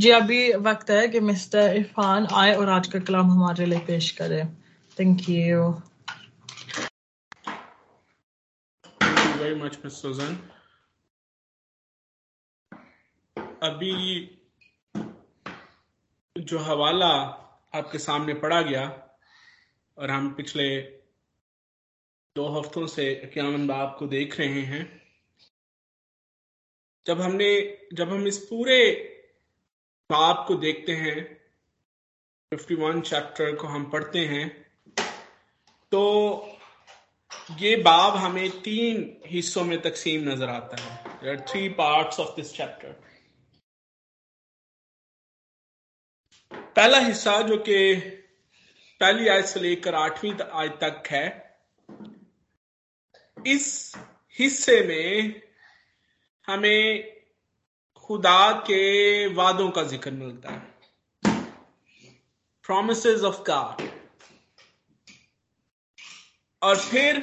जी अभी वक्त है कि मिस्टर इरफान आए और आज का कलाम हमारे लिए पेश करें thank you much, Ms. Susan. अभी जो हवाला आपके सामने पढ़ा गया और हम पिछले दो हफ्तों से क्यामन बाप को देख रहे हैं जब हमने जब हम इस पूरे बाप को देखते हैं 51 चैप्टर को हम पढ़ते हैं। तो ये बाब हमें तीन हिस्सों में तकसीम नज़र आता है। Three parts of this chapter पहला हिस्सा जो कि पहली आयत से लेकर आठवीं आयत तक है, इस हिस्से में हमें खुदा के वादों का ज़िक्र मिलता है। प्रोमिस ऑफ़ गॉड और फिर,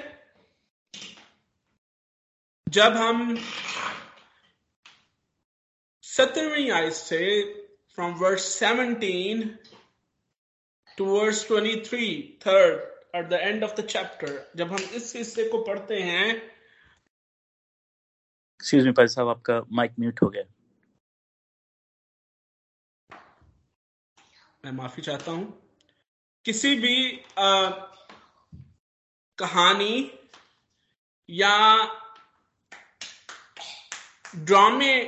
जब हम सत्रहवीं आयत से from verse seventeen to verse twenty three third at the end of the chapter जब हम इस हिस्से को पढ़ते हैं एक्सक्यूज मी भाई साहब, आपका माइक म्यूट हो गया। मैं माफ़ी चाहता हूँ। किसी भी आ, कहानी या ड्रामे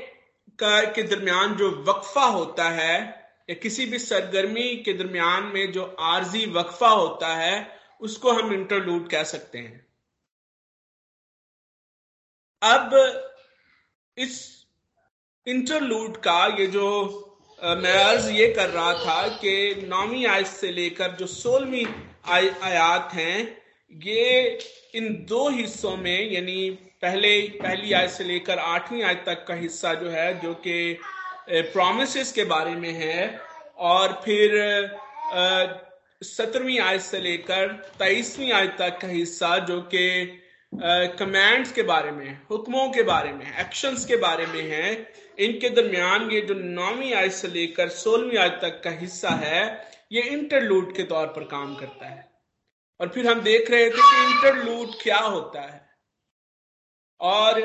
का के दरमियान जो वक्फा होता है या किसी भी सरगर्मी के दरमियान में जो आरजी वक्फा होता है उसको हम इंटरलूड कह सकते हैं। अब इस इंटरलूड का ये जो मैं अर्ज़ ये कर रहा था कि नौवीं आयत से लेकर जो सोलहवीं आयात हैं, ये इन दो हिस्सों में, यानी पहले, पहली आयत से लेकर आठवीं आयत तक का हिस्सा जो है, जो कि प्रोमिस के बारे में है, और फिर सत्रहवीं आयत से लेकर तेईसवीं आयत तक का हिस्सा जो कि कमांड्स के बारे में, हुक्मों के बारे में एक्शंस के बारे में है। इनके दरमियान ये जो नौवीं आयत से लेकर सोलहवीं आयत तक का हिस्सा है, ये इंटरलूड के तौर पर काम करता है। और फिर हम देख रहे थे कि इंटरलूड क्या होता है। और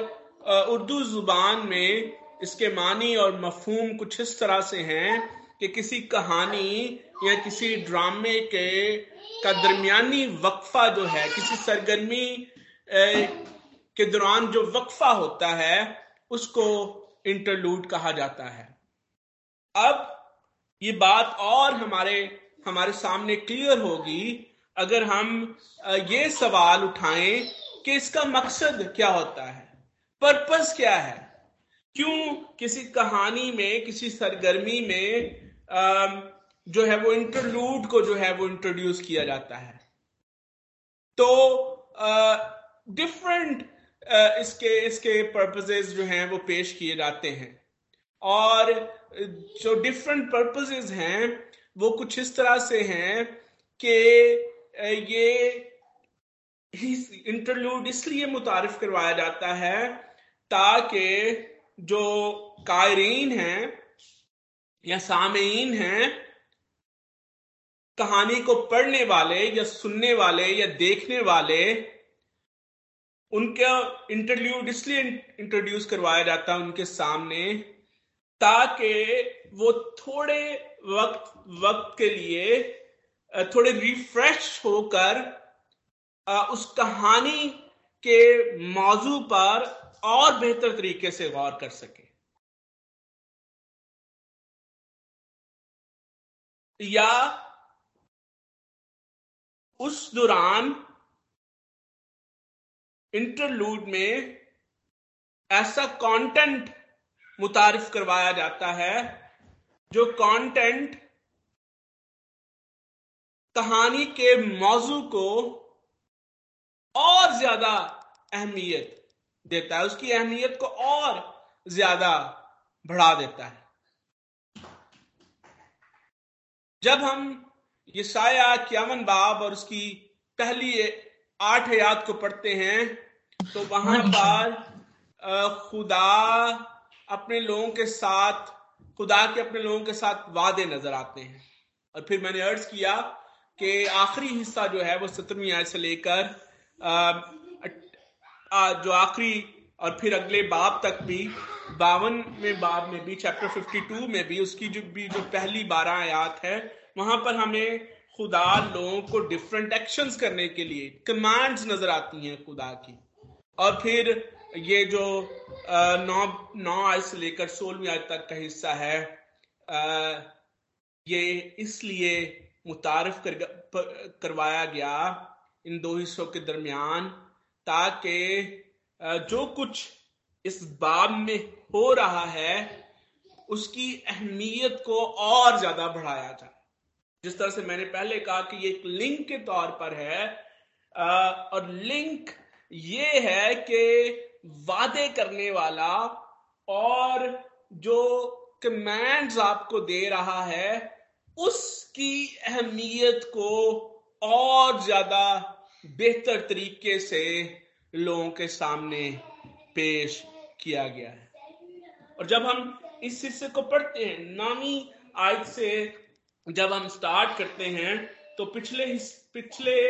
उर्दू ज़ुबान में इसके मानी और मफहूम कुछ इस तरह से हैं कि किसी कहानी या किसी ड्रामे के का दरमियानी वक्फा जो है, किसी सरगर्मी के दौरान जो वक्फा होता है, उसको इंटरलूड कहा जाता है। अब ये बात और हमारे हमारे सामने क्लियर होगी, अगर हम ये सवाल उठाएँ कि इसका मकसद क्या होता है। पर्पस क्या है? क्यों किसी कहानी में, किसी सरगर्मी में जो है वो इंटरलूड को जो है वो इंट्रोड्यूस किया जाता है? तो डिफरेंट इसके इसके पर्पसेस जो हैं वो पेश किए जाते हैं। और, जो डिफरेंट पर्पसेस हैं वो कुछ इस तरह से हैं कि ये इंटरलूड इसलिए मुतारफ करवाया जाता है ताकि जो कायरीन हैं या सामीन हैं, कहानी को पढ़ने वाले या सुनने वाले या देखने वाले उनका इंटरल्यूड इसलिए इंट्रोड्यूस करवाया जाता है उनके सामने, ताकि वो थोड़े वक्त वक्त के लिए थोड़े रिफ्रेश होकर उस कहानी के मौजू पर और बेहतर तरीके से गौर कर सके। या उस दौरान इंटरलूड में ऐसा कंटेंट मुतारिफ करवाया जाता है, जो कंटेंट कहानी के मौजू को और ज़्यादा अहमियत देता है, उसकी अहमियत को और ज़्यादा बढ़ा देता है। जब हम ये साया क्यावन बाब और उसकी पहली आठ हयात को पढ़ते हैं तो वहाँ पर खुदा अपने लोगों के साथ खुदा के अपने लोगों के साथ वादे नज़र आते हैं। और फिर मैंने अर्ज़ किया कि आखिरी हिस्सा जो है वो सत्रहवीं आयत से लेकर जो आखिरी और फिर अगले बाब तक भी बावन में बाब में भी चैप्टर 52 में भी उसकी जो भी जो पहली बारह आयात है वहाँ पर हमें खुदा लोगों को डिफरेंट एक्शंस करने के लिए कमांड्स नज़र आती हैं खुदा की। और फिर ये जो नौ नौ आय से लेकर सोलहवीं आय तक का हिस्सा है ये इसलिए मुतारफ कर, करवाया गया इन दो हिस्सों के दरमियान ताकि जो कुछ इस बाब में हो रहा है उसकी अहमियत को और ज़्यादा बढ़ाया जाए। जिस तरह से मैंने पहले कहा कि ये एक लिंक के तौर पर है और लिंक ये है कि वादे करने वाला और जो कमांड्स आपको दे रहा है, उसकी अहमियत को और ज़्यादा बेहतर तरीके से लोगों के सामने पेश किया गया है। और जब हम इस हिस्से को पढ़ते हैं, नामी आज से जब हम स्टार्ट करते हैं तो पिछले पिछले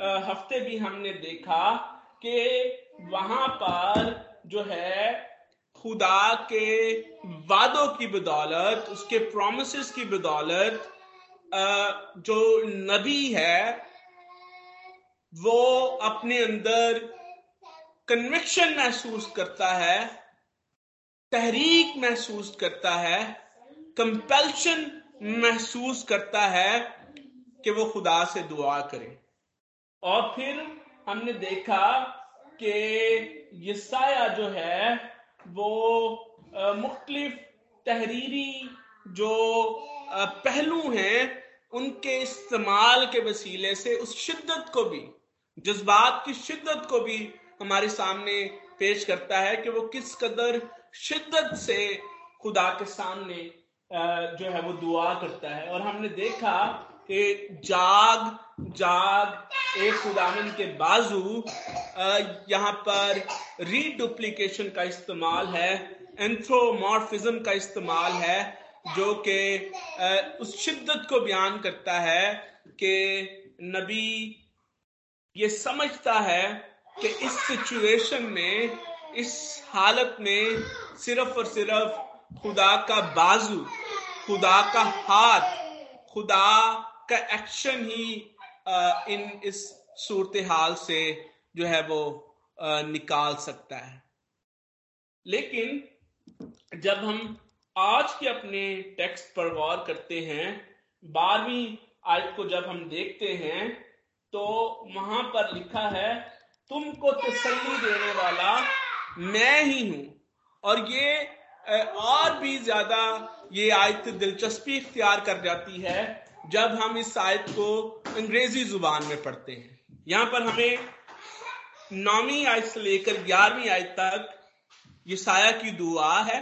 हफ़्ते भी हमने देखा कि वहाँ पर जो है, खुदा के वादों की बदौलत, उसके प्रोमिस की बदौलत जो नबी है, वो अपने अंदर कन्विक्शन महसूस करता है, तहरीक महसूस करता है कंपल्शन महसूस करता है कि वो खुदा से दुआ करे। और फिर हमने देखा कि यसाया जो है, वो मुख्तलिफ़ तहरीरी जो पहलू हैं, उनके इस्तेमाल के वसीले से, उस शिद्दत को भी, जज्बात की शिद्दत को भी हमारे सामने पेश करता है कि वो किस कदर शिद्दत से खुदा के सामने जो है वो दुआ करता है। और हमने देखा जाग जाग, एक खुदावन के बाजू यहाँ पर रीडुप्लीकेशन का इस्तेमाल है एंथ्रोमॉर्फिज्म का इस्तेमाल है, जो कि उस शिद्दत को बयान करता है कि नबी ये समझता है कि इस सिचुएशन में, इस हालत में सिर्फ़ और सिर्फ़ खुदा का बाजू, खुदा का हाथ, खुदा का एक्शन ही इन इस सूरत हाल से जो है वो निकाल सकता है। लेकिन जब हम आज के अपने टेक्स्ट पर गौर करते हैं, बारहवीं आयत को जब हम देखते हैं तो वहाँ पर लिखा है, तुमको तसल्ली देने वाला मैं ही हूँ। और ये और भी ज़्यादा ये आयत दिलचस्पी इख्तियार कर जाती है जब हम इस आयत को अंग्रेज़ी ज़ुबान में पढ़ते हैं। यहाँ पर हमें नौवीं आयत से लेकर ग्यारहवीं आयत तक ये साया की दुआ है।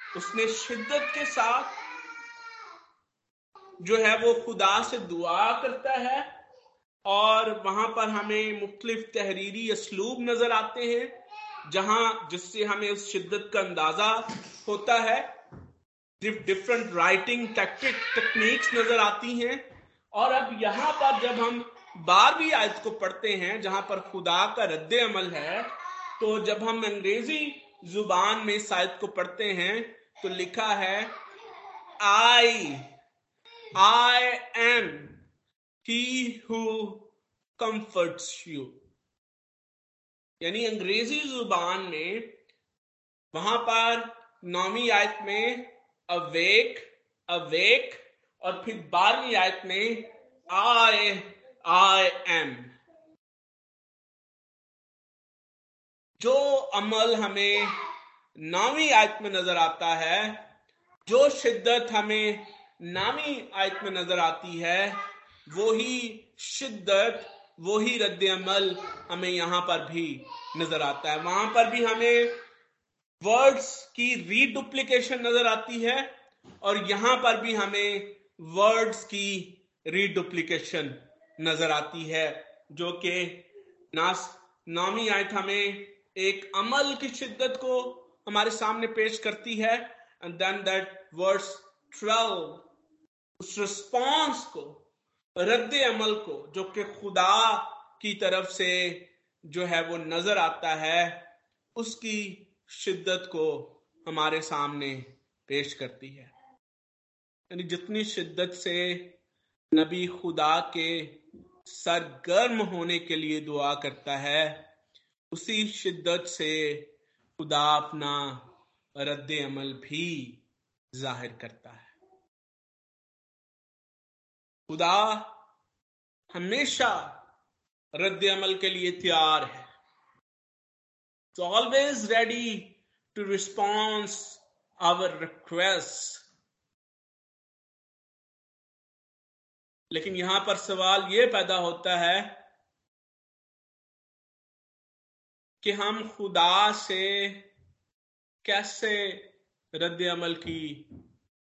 उसने शिद्दत के साथ जो है वो खुदा से दुआ करता है और वहाँ पर हमें मुख्तलिफ़ तहरीरी असलूब नज़र आते हैं, जहाँ जिससे हमें उस शिद्दत का अंदाज़ा होता है। डिफरेंट राइटिंग टेक्टिक टेक्निक्स नज़र आती हैं। और अब यहाँ पर जब हम बारहवीं आयत को पढ़ते हैं, जहाँ पर खुदा का रद्द अमल है तो जब हम अंग्रेज़ी ज़ुबान में इस आयत को पढ़ते हैं तो लिखा है I I am he who comforts you. यानी अंग्रेज़ी ज़ुबान में वहाँ पर नौवीं आयत में अवेक अवेक, और फिर बारहवीं आयत में आई आई एम। जो अमल हमें नौवीं आयत में नज़र आता है, जो शिद्दत हमें नामी आयत में नज़र आती है, वो ही शिद्दत, वो ही रद्द अमल हमें यहाँ पर भी नज़र आता है। वहाँ पर भी हमें वर्ड्स की रीडुप्लीकेशन नज़र आती है और यहाँ पर भी हमें वर्ड्स की रीडुप्लीकेशन नज़र आती है, जो कि नास, नामी आयत हमें एक अमल की शिद्दत को हमारे सामने पेश करती है एंड देन दैट वर्ड्स 12 उस रिस्पॉन्स को, रद्द अमल को, जो कि खुदा की तरफ़ से जो है वो नज़र आता है, उसकी शिद्दत को हमारे सामने पेश करती है। यानी जितनी शिद्दत से नबी खुदा के सरगर्म होने के लिए दुआ करता है, उसी शिद्दत से खुदा अपना रद्द अमल भी ज़ाहिर करता है। खुदा हमेशा रद्द अमल के लिए तैयार है। Always ready to response our request लेकिन यहाँ पर सवाल यह पैदा होता है कि हम खुदा से कैसे रद्द अमल की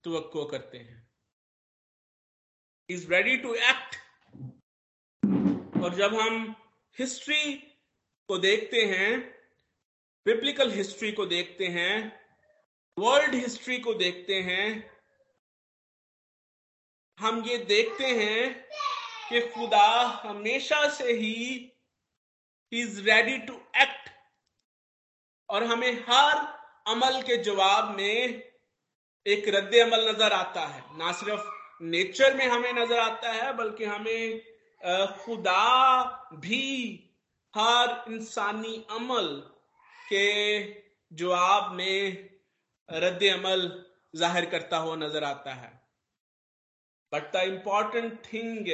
तो करते हैं। इज़ रेडी टू एक्ट और जब हम हिस्ट्री को देखते हैं बिब्लिकल हिस्ट्री को देखते हैं वर्ल्ड हिस्ट्री को देखते हैं, हम ये देखते हैं कि खुदा हमेशा से ही इज़ रेडी टू एक्ट और हमें हर अमल के जवाब में एक रद्द अमल नज़र आता है। ना सिर्फ़ नेचर में हमें नज़र आता है, बल्कि हमें खुदा भी हर इंसानी अमल के जवाब में रद्द अमल ज़ाहिर करता हुआ नज़र आता है। बट द इंपॉर्टेंट थिंग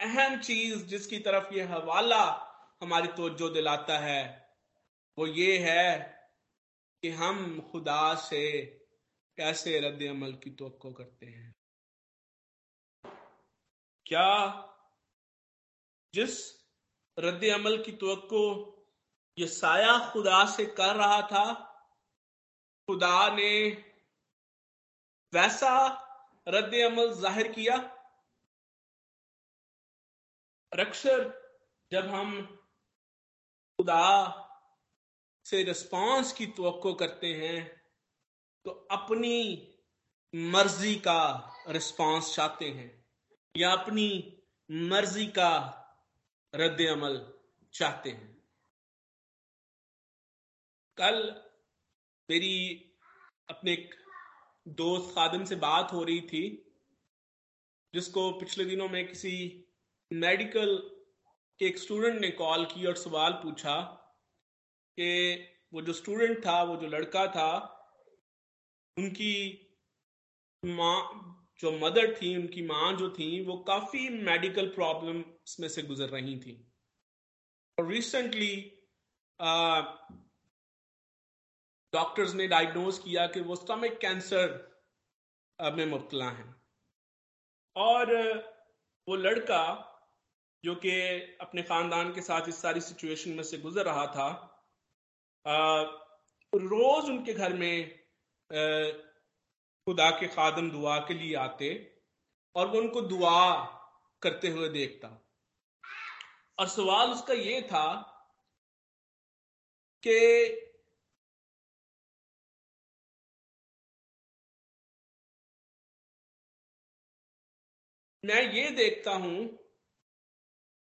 अहम चीज़ जिसकी तरफ़ ये हवाला हमारी तोज्जो दिलाता है, वो ये है कि हम खुदा से कैसे रद्द अमल की तो करते हैं। क्या जिस रद्द अमल की तो ये साया खुदा से कर रहा था। खुदा ने वैसा रद्द अमल ज़ाहिर किया। अक्सर जब हम खुदा से रिस्पांस की तो करते हैं तो अपनी मर्ज़ी का रिस्पांस चाहते हैं या अपनी मर्ज़ी का रद्द अमल चाहते हैं। कल मेरी अपने एक दोस्त खादम से बात हो रही थी, जिसको पिछले दिनों में किसी मेडिकल के एक स्टूडेंट ने कॉल की और सवाल पूछा कि वो जो स्टूडेंट था, वो जो लड़का था, उनकी माँ जो मदर थी, उनकी माँ जो थी, वो काफ़ी मेडिकल प्रॉब्लम्स में से गुजर रही थी। और रिसेंटली डॉक्टर्स ने डायग्नोज किया कि वो स्टमक कैंसर में मुबतला हैं। और वो लड़का जो कि अपने खानदान के साथ इस सारी सिचुएशन में से गुजर रहा था रोज उनके घर में खुदा के खादम दुआ के लिए आते और वो उनको दुआ करते हुए देखता। और सवाल उसका ये था कि मैं ये देखता हूँ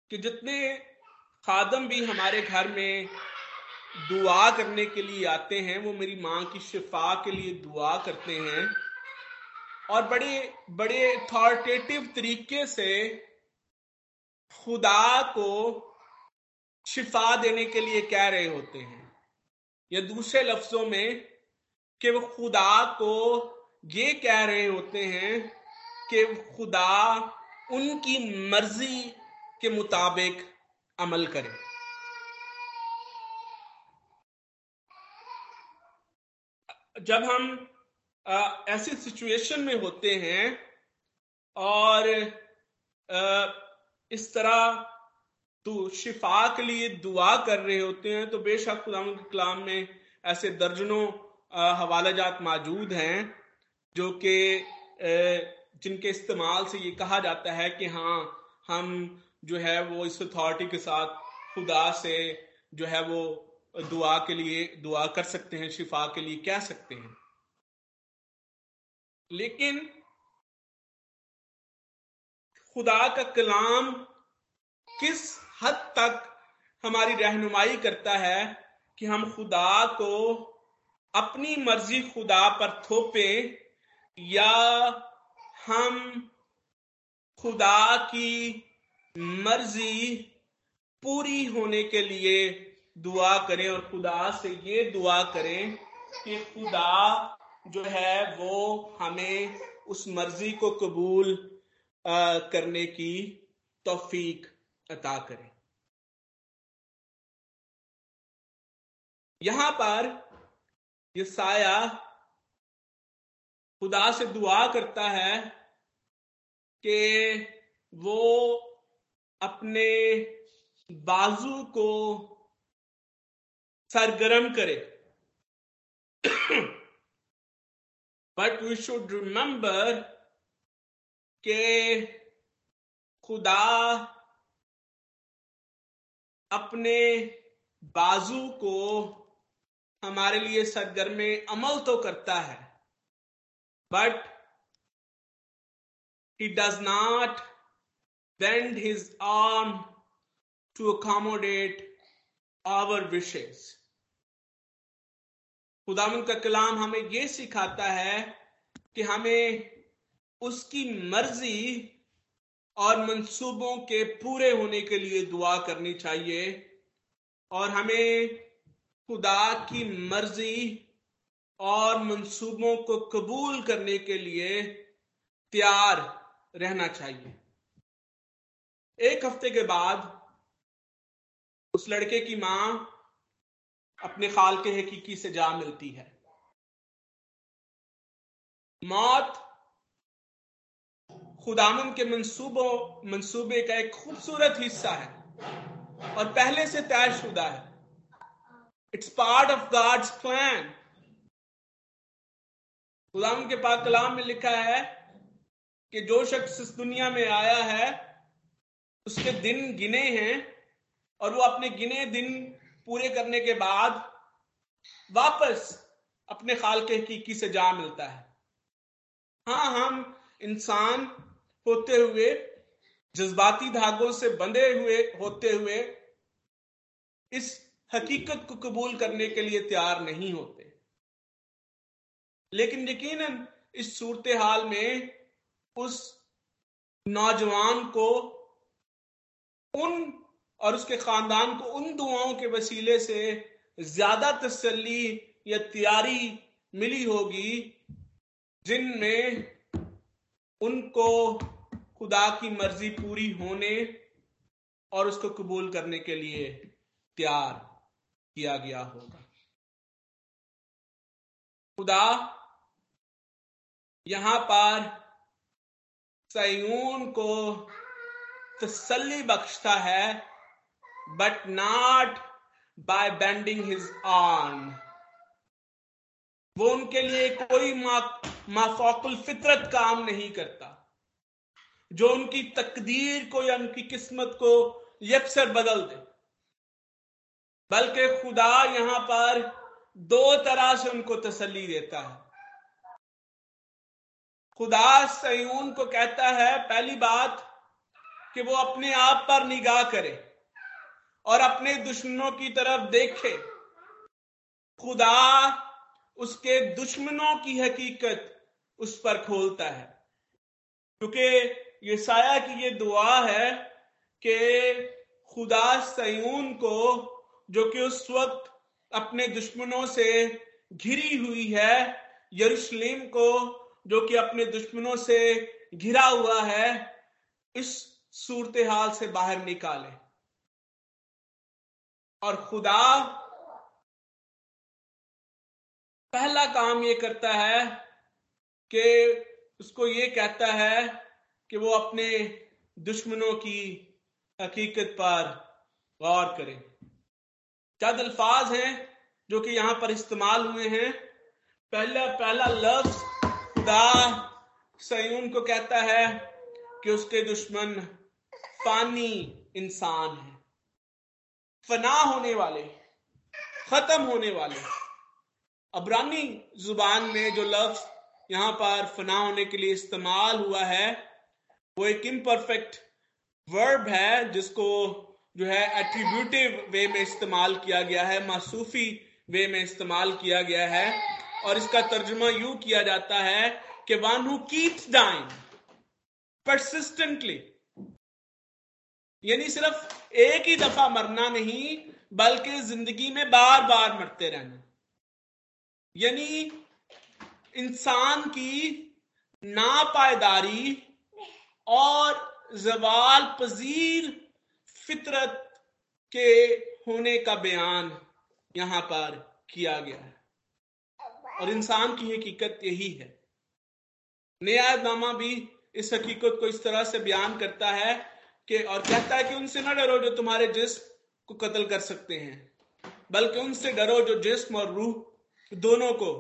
कि जितने खादम भी हमारे घर में दुआ करने के लिए आते हैं, वो मेरी माँ की शिफा के लिए दुआ करते हैं और बड़े बड़े अथॉरिटेटिव तरीके से खुदा को शिफा देने के लिए कह रहे होते हैं। या दूसरे लफ्जों में कि वो खुदा को ये कह रहे होते हैं कि खुदा उनकी मर्ज़ी के मुताबिक अमल करे। जब हम ऐसी सिचुएशन में होते हैं और इस तरह तो शिफा के लिए दुआ कर रहे होते हैं तो बेशक खुदा के कलाम में ऐसे दर्जनों हवाला जात मौजूद हैं जो कि जिनके इस्तेमाल से ये कहा जाता है कि हाँ हम जो है वो इस अथॉरिटी के साथ खुदा से जो है वो दुआ के लिए दुआ कर सकते हैं, शिफा के लिए कह सकते हैं। लेकिन खुदा का कलाम किस हद तक हमारी रहनुमाई करता है कि हम खुदा को अपनी मर्ज़ी खुदा पर थोपे या हम खुदा की मर्ज़ी पूरी होने के लिए दुआ करें और खुदा से ये दुआ करें कि खुदा जो है वो हमें उस मर्ज़ी को कबूल करने की तौफीक अता करें। यहाँ पर ये साया खुदा से दुआ करता है कि वो अपने बाजू को सरगर्म करे। बट वी शुड रिमेंबर के खुदा अपने बाजू को हमारे लिए सरगर्म अमल तो करता है। But he does not bend his arm to accommodate our wishes. खुदावन का कलाम हमें यह सिखाता है कि हमें उसकी मर्ज़ी और मंसूबों के पूरे होने के लिए दुआ करनी चाहिए और हमें खुदा की मर्ज़ी और मंसूबों को कबूल करने के लिए तैयार रहना चाहिए। एक हफ़्ते के बाद उस लड़के की माँ अपने खाल के हकीकी से जा मिलती है। मौत खुदामन के मंसूबों, मंसूबे का एक खूबसूरत हिस्सा है और पहले से तयशुदा है। It's part of God's plan खुदाम के पाक कलाम में लिखा है कि जो शख्स इस दुनिया में आया है, उसके दिन गिने हैं और वो अपने गिने दिन पूरे करने के बाद वापस अपने खाल के हकीकी से जा मिलता है। हाँ हम इंसान होते हुए, जज्बाती धागों से बंधे हुए, होते हुए इस हकीकत को कबूल करने के लिए तैयार नहीं होते। लेकिन यकीनन इस सूरत हाल में उस नौजवान को, उन और उसके खानदान को, उन दुआओं के वसीले से ज़्यादा तसल्ली या तैयारी मिली होगी जिनमें उनको खुदा की मर्ज़ी पूरी होने और उसको कबूल करने के लिए तैयार किया गया होगा। खुदा यहाँ पर सयून को तसल्ली बख्शता है but not by bending his arm वो उनके लिए कोई माफौकुल फितरत काम नहीं करता। जो उनकी तकदीर को या उनकी किस्मत को यकसर बदल दे। बल्कि खुदा यहाँ पर दो तरह से उनको तसल्ली देता है। खुदा सयून को कहता है, पहली बात कि वो अपने आप पर निगाह करे और अपने दुश्मनों की तरफ़ देखे। खुदा उसके दुश्मनों की हकीकत उस पर खोलता है। क्योंकि ये साया की ये दुआ है कि खुदा सयून को, जो कि उस वक्त अपने दुश्मनों से घिरी हुई है, यरूशलेम को जो कि अपने दुश्मनों से घिरा हुआ है, इस सूरत हाल से बाहर निकाले। और खुदा पहला काम ये करता है कि उसको ये कहता है कि वो अपने दुश्मनों की हकीकत पर गौर करें। चंद अल्फाज हैं जो कि यहाँ पर इस्तेमाल हुए हैं। पहला पहला लफ्ज खुदा सयून को कहता है कि उसके दुश्मन फानी इंसान है। फना होने वाले, खत्म होने वाले। अबरानी ज़ुबान में जो लफ्ज यहाँ पर फना होने के लिए इस्तेमाल हुआ है, वो एक इम्परफेक्ट वर्ब है, जिसको जो है एट्रीब्यूटिव वे में इस्तेमाल किया गया है, मासूफी वे में इस्तेमाल किया गया है। और इसका तर्जुमा यू किया जाता है कि one who keeps dying persistently यानी सिर्फ़ एक ही दफ़ा मरना नहीं, बल्कि ज़िंदगी में बार बार मरते रहना। यानी इंसान की नापायदारी और जवाल पजीर फितरत के होने का बयान यहाँ पर किया गया है। और इंसान की हकीकत यही है। न्यायनामा भी इस हकीकत को इस तरह से बयान करता है कि और कहता है कि उनसे ना डरो जो तुम्हारे जिस्म को कत्ल कर सकते हैं, बल्कि उनसे डरो जो जिस्म और रूह दोनों को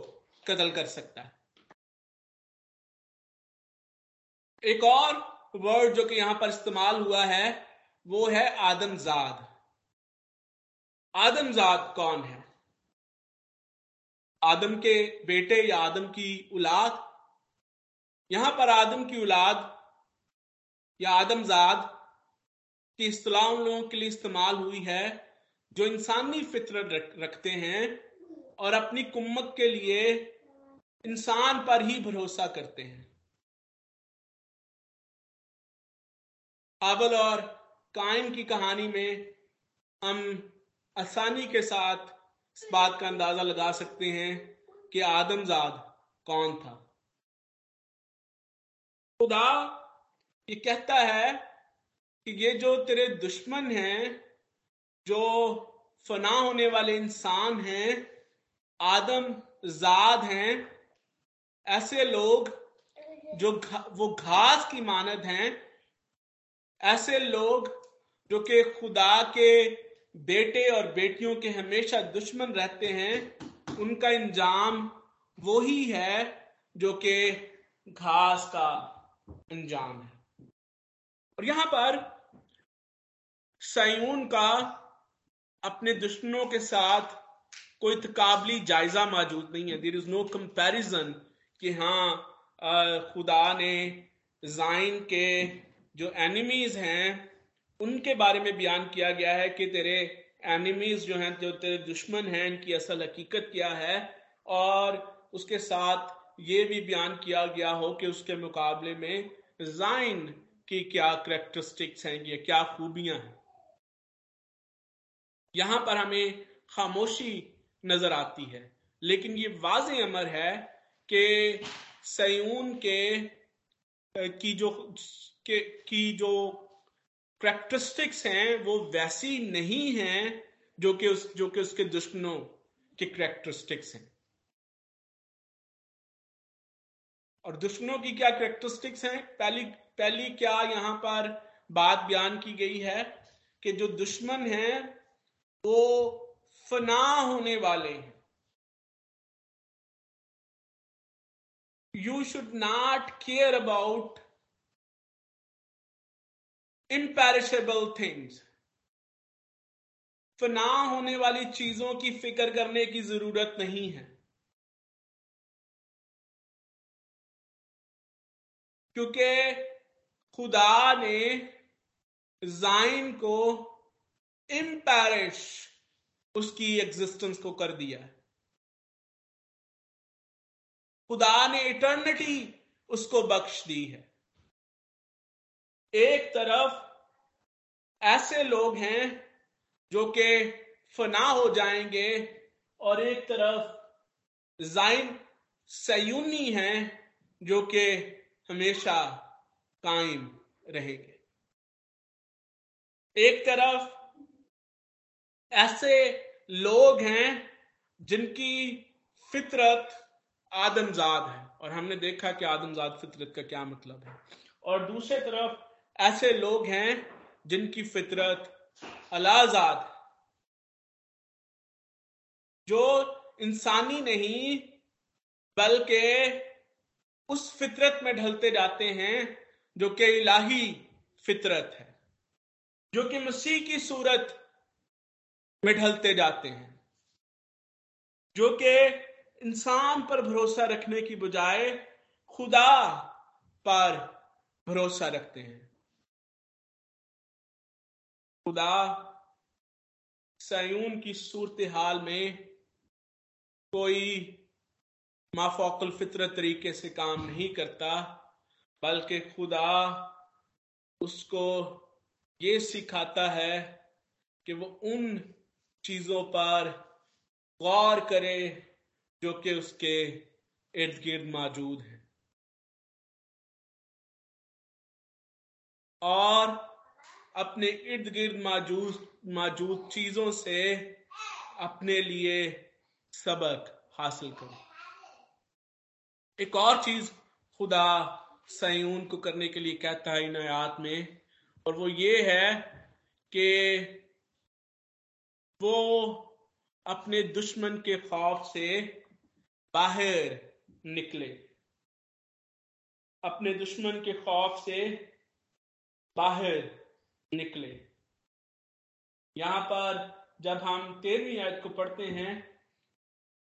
कत्ल कर सकता है। एक और वर्ड जो कि यहाँ पर इस्तेमाल हुआ है, वो है आदमजाद। आदमजाद कौन है? आदम के बेटे या आदम की औलाद? यहाँ पर आदम की औलाद या आदमजाद की इस्तलाह उन लोगों के लिए इस्तेमाल हुई है जो इंसानी फितरत रख, रखते हैं और अपनी कुम्मत के लिए इंसान पर ही भरोसा करते हैं। हाबल और कायम की कहानी में हम आसानी के साथ इस बात का अंदाज़ा लगा सकते हैं कि आदमजाद कौन था? खुदा ये कहता है कि ये जो तेरे दुश्मन हैं जो फना होने वाले इंसान हैं आदम जाद हैं ऐसे लोग जो घा, वो घास की मानद हैं ऐसे लोग जो कि खुदा के बेटे और बेटियों के हमेशा दुश्मन रहते हैं, उनका इंजाम वो ही है जो कि घास का अंजाम है। और यहाँ पर सयून का अपने दुश्मनों के साथ कोई तकाबली जायजा मौजूद नहीं है। देर इज़ नो कंपैरिजन कि हाँ खुदा ने जाइन के जो एनिमीज हैं उनके बारे में बयान किया गया है कि तेरे एनिमीज जो हैं, जो तेरे दुश्मन हैं, इनकी असल हकीकत क्या है? और उसके साथ ये भी बयान किया गया हो कि उसके मुकाबले में जाइन की क्या करेक्टरिस्टिक्स हैं, या क्या खूबियाँ हैं? यहाँ पर हमें खामोशी नज़र आती है, लेकिन ये वाज अमर है कि सयून के, की जो, के, की जो करेक्टरिस्टिक्स हैं, वो वैसी नहीं हैं जो कि उस, जो कि उसके दुश्मनों की करेक्टरिस्टिक्स हैं। और दुश्मनों की क्या करेक्टरिस्टिक्स हैं? पहली पहली क्या यहाँ पर बात बयान की गई है कि जो दुश्मन हैं, वो फना होने वाले हैं। You should not care about imperishable things फना होने वाली चीज़ों की फ़िक्र करने की ज़रूरत नहीं है। क्योंकि खुदा ने जाइन को इम्पैरिश उसकी एग्जिस्टेंस को कर दिया है। खुदा ने इटर्निटी उसको बख्श दी है। एक तरफ़ ऐसे लोग हैं जो कि फना हो जाएँगे और एक तरफ़ जाइन सयूनी हैं जो कि हमेशा कायम रहेंगे। एक तरफ़ ऐसे लोग हैं जिनकी फितरत आदमजाद है और हमने देखा कि आदमजाद फितरत का क्या मतलब है। और दूसरे तरफ़ ऐसे लोग हैं जिनकी फितरत अलाजाद जो इंसानी नहीं, बल्कि उस फितरत में ढलते जाते हैं जो कि इलाही फितरत है, जो कि मसीह की सूरत में ढलते जाते हैं, जो कि इंसान पर भरोसा रखने की बजाय खुदा पर भरोसा रखते हैं। खुदा, सयून की सूरत हाल में कोई माफोकल फितरत तरीके से काम नहीं करता, बल्कि खुदा उसको ये सिखाता है कि वो उन चीज़ों पर गौर करे जो कि उसके इर्द गिर्द मौजूद है। और अपने इर्द गिर्द मौजूद मौजूद चीज़ों से अपने लिए सबक हासिल करो। एक और चीज़ खुदा सयून को करने के लिए कहता है इन आयात में, और वो ये है कि वो अपने दुश्मन के खौफ से बाहर निकले। अपने दुश्मन के खौफ से बाहर निकले। यहाँ पर जब हम तेरहवीं आयत को पढ़ते हैं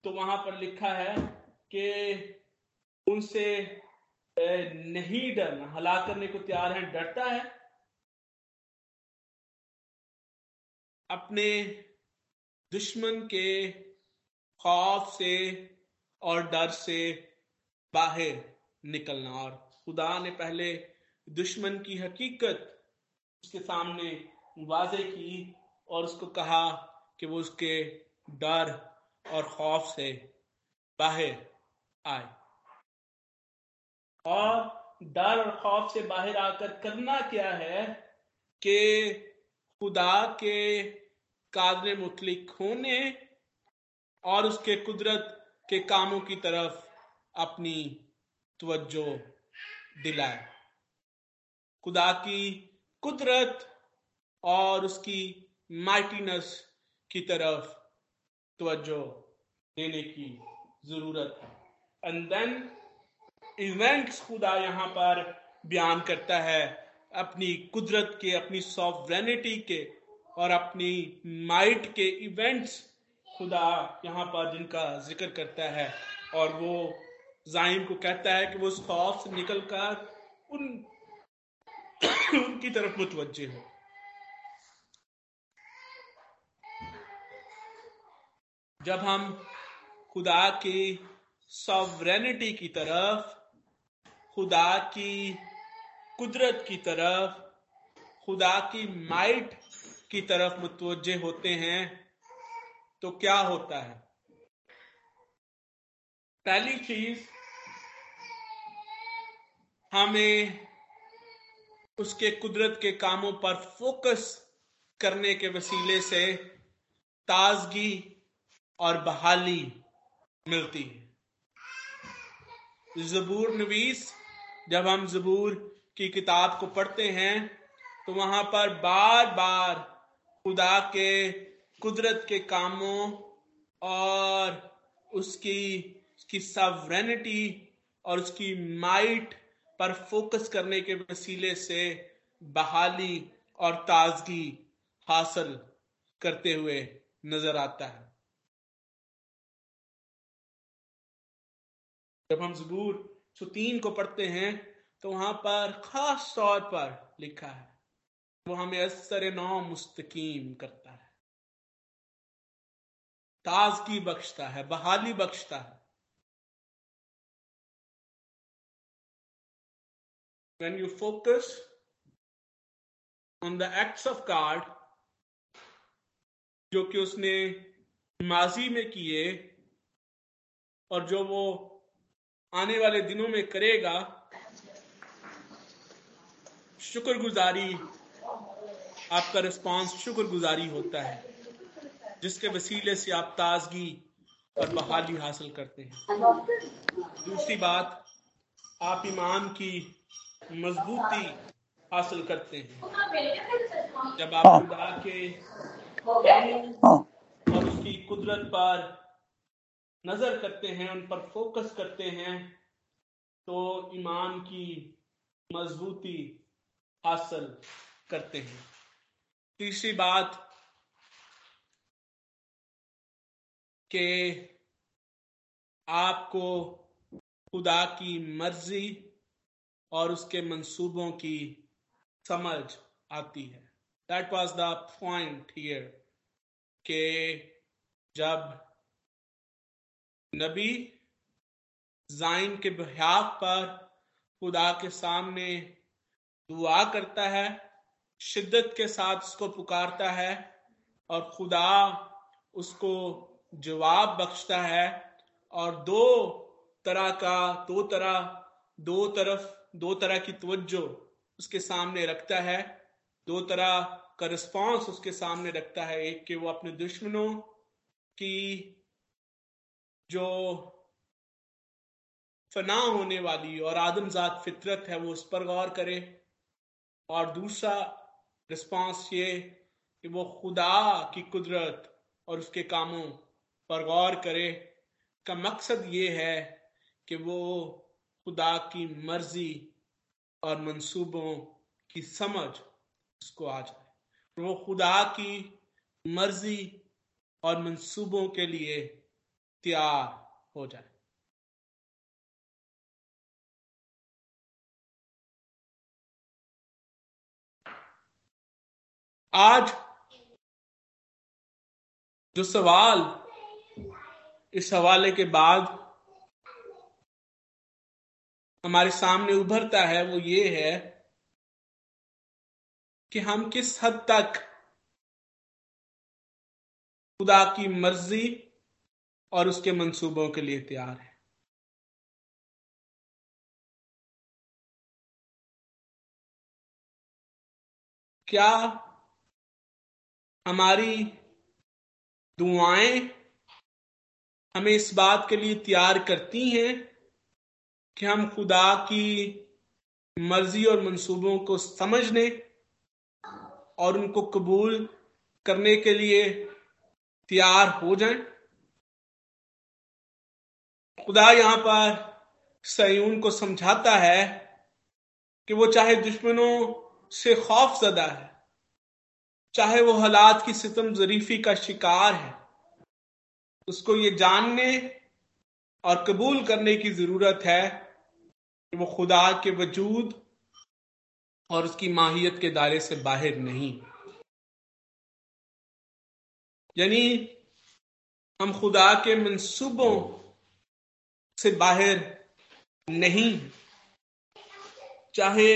तो वहाँ पर लिखा है कि उनसे नहीं डरना, हलाक करने को तैयार है, डरता है। अपने दुश्मन के खौफ से और डर से बाहर निकलना। और खुदा ने पहले दुश्मन की हकीकत उसके सामने वाजे की और उसको कहा कि वो उसके डर और खौफ से बाहर आए। और डर और खौफ से बाहर आकर करना क्या है कि खुदा के कादर मुतलिक होने और उसके कुदरत के कामों की तरफ़ अपनी तवज्जो दिलाए। खुदा की कुदरत और उसकी माइटीनेस की तरफ़ तवज्जो देने की ज़रूरत है। एंड देन इवेंट्स खुदा यहाँ पर बयान करता है अपनी कुदरत के, अपनी सॉफ्रेनिटी के और अपनी माइट के इवेंट्स खुदा यहाँ पर जिनका ज़िक्र करता है। और वो जाइम को कहता है कि वो उस खौफ से निकल कर उन उनकी तरफ़ मुतवजे हो। जब हम खुदा की सॉवरेनिटी की तरफ़, खुदा की कुदरत की तरफ़, खुदा की माइट की तरफ़ मुतवजे होते हैं तो क्या होता है? पहली चीज़, हमें उसके कुदरत के कामों पर फोकस करने के वसीले से ताजगी और बहाली मिलती है। जबूर नवीस, जब हम जबूर की किताब को पढ़ते हैं तो वहाँ पर बार बार खुदा के कुदरत के कामों और उसकी उसकी सवरेनिटी और उसकी माइट पर फोकस करने के वसीले से बहाली और ताजगी हासिल करते हुए नज़र आता है। जब हम जबूर सुतीन को पढ़ते हैं तो वहाँ पर खास तौर पर लिखा है, वो हमें असर नौ मुस्तकीम करता है। ताजगी बख्शता है, बहाली बख्शता है। When you focus on the acts of God, जो कि उसने माजी में किए और जो वो आने वाले दिनों में करेगा, शुक्रगुजारी आपका रिस्पांस शुक्रगुजारी होता है, जिसके वसीले से आप ताजगी और बहाली हासिल करते हैं। दूसरी बात, आप ईमान की मजबूती हासिल करते हैं जब आप हाँ। खुदा के हाँ। और उसकी कुदरत पर नज़र करते हैं उन पर फोकस करते हैं तो ईमान की मजबूती हासिल करते हैं तीसरी बात के आपको खुदा की मर्ज़ी और उसके मंसूबों की समझ आती है। That was the point here के जब नबी जाइन के बहाव पर खुदा के सामने दुआ करता है, शिद्दत के साथ उसको पुकारता है और खुदा उसको जवाब बख्शता है और दो तरह का, दो तरह, दो तरफ़ दो तरह की तवज्जो उसके सामने रखता है, दो तरह का रिस्पॉन्स उसके सामने रखता है। एक कि वो अपने दुश्मनों की जो फना होने वाली और आदमजात फितरत है, वो उस पर गौर करे। और दूसरा रिस्पॉन्स ये कि वो खुदा की कुदरत और उसके कामों पर गौर करे। का मकसद ये है कि वो खुदा की मर्ज़ी और मंसूबों की समझ उसको आ जाए। वो खुदा की मर्ज़ी और मंसूबों के लिए तैयार हो जाए। आज जो सवाल इस हवाले के बाद हमारे सामने उभरता है, वो ये है कि हम किस हद तक खुदा की मर्ज़ी और उसके मंसूबों के लिए तैयार है। क्या हमारी दुआएँ हमें इस बात के लिए तैयार करती हैं कि हम खुदा की मर्ज़ी और मंसूबों को समझने और उनको कबूल करने के लिए तैयार हो जाएँ। खुदा यहाँ पर सयून को समझाता है कि वो चाहे दुश्मनों से खौफ जदा है, चाहे वो हालात की सितम जरीफी का शिकार है, उसको ये जानने और कबूल करने की ज़रूरत है कि वो खुदा के वजूद और उसकी माहियत के दायरे से बाहर नहीं। यानी हम खुदा के मंसूबों से बाहर नहीं। चाहे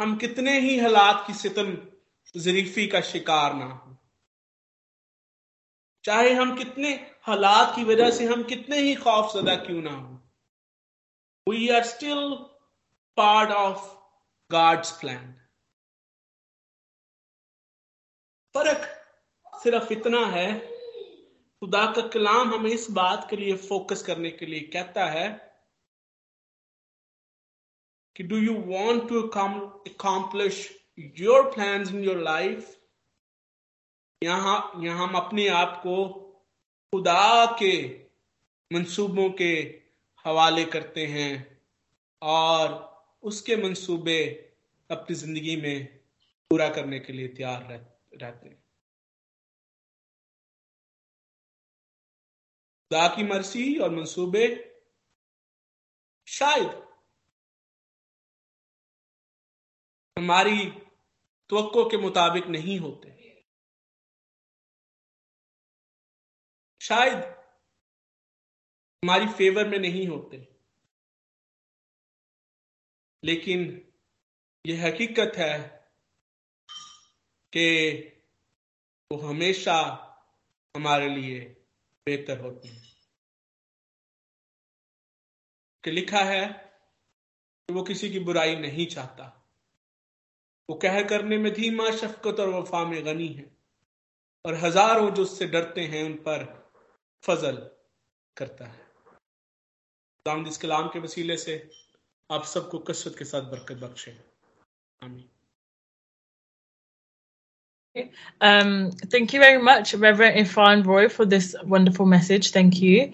हम कितने ही हालात की सितम जरीफी का शिकार ना हो। चाहे हम कितने हालात की वजह से हम कितने ही खौफ सदा क्यों ना हो। We are still part of God's plan फ़र्क सिर्फ़ इतना है, खुदा का कलाम हमें इस बात के लिए फोकस करने के लिए कहता है कि do you want to accomplish your plan in your life यहाँ यहाँ हम अपने आप को खुदा के मंसूबों के हवाले करते हैं और उसके मंसूबे अपनी ज़िंदगी में पूरा करने के लिए तैयार रहते हैं। खुदा की मर्सी और मंसूबे शायद हमारी तो के मुताबिक नहीं होते। शायद हमारी फेवर में नहीं होते। लेकिन यह हकीकत है कि वो हमेशा हमारे लिए बेहतर होते हैं। कि लिखा है कि वो किसी की बुराई नहीं चाहता। वो कह करने में धीमा, शफकत और वफा में गनी है। और हज़ारों जो उससे डरते हैं उन पर फजल करता है दामद इस कलाम के वसीले से आप सबको कसरत के साथ बरकत बख्शे आमीन Um, thank you very much, Reverend Irfan Roy, for this wonderful message. Thank you.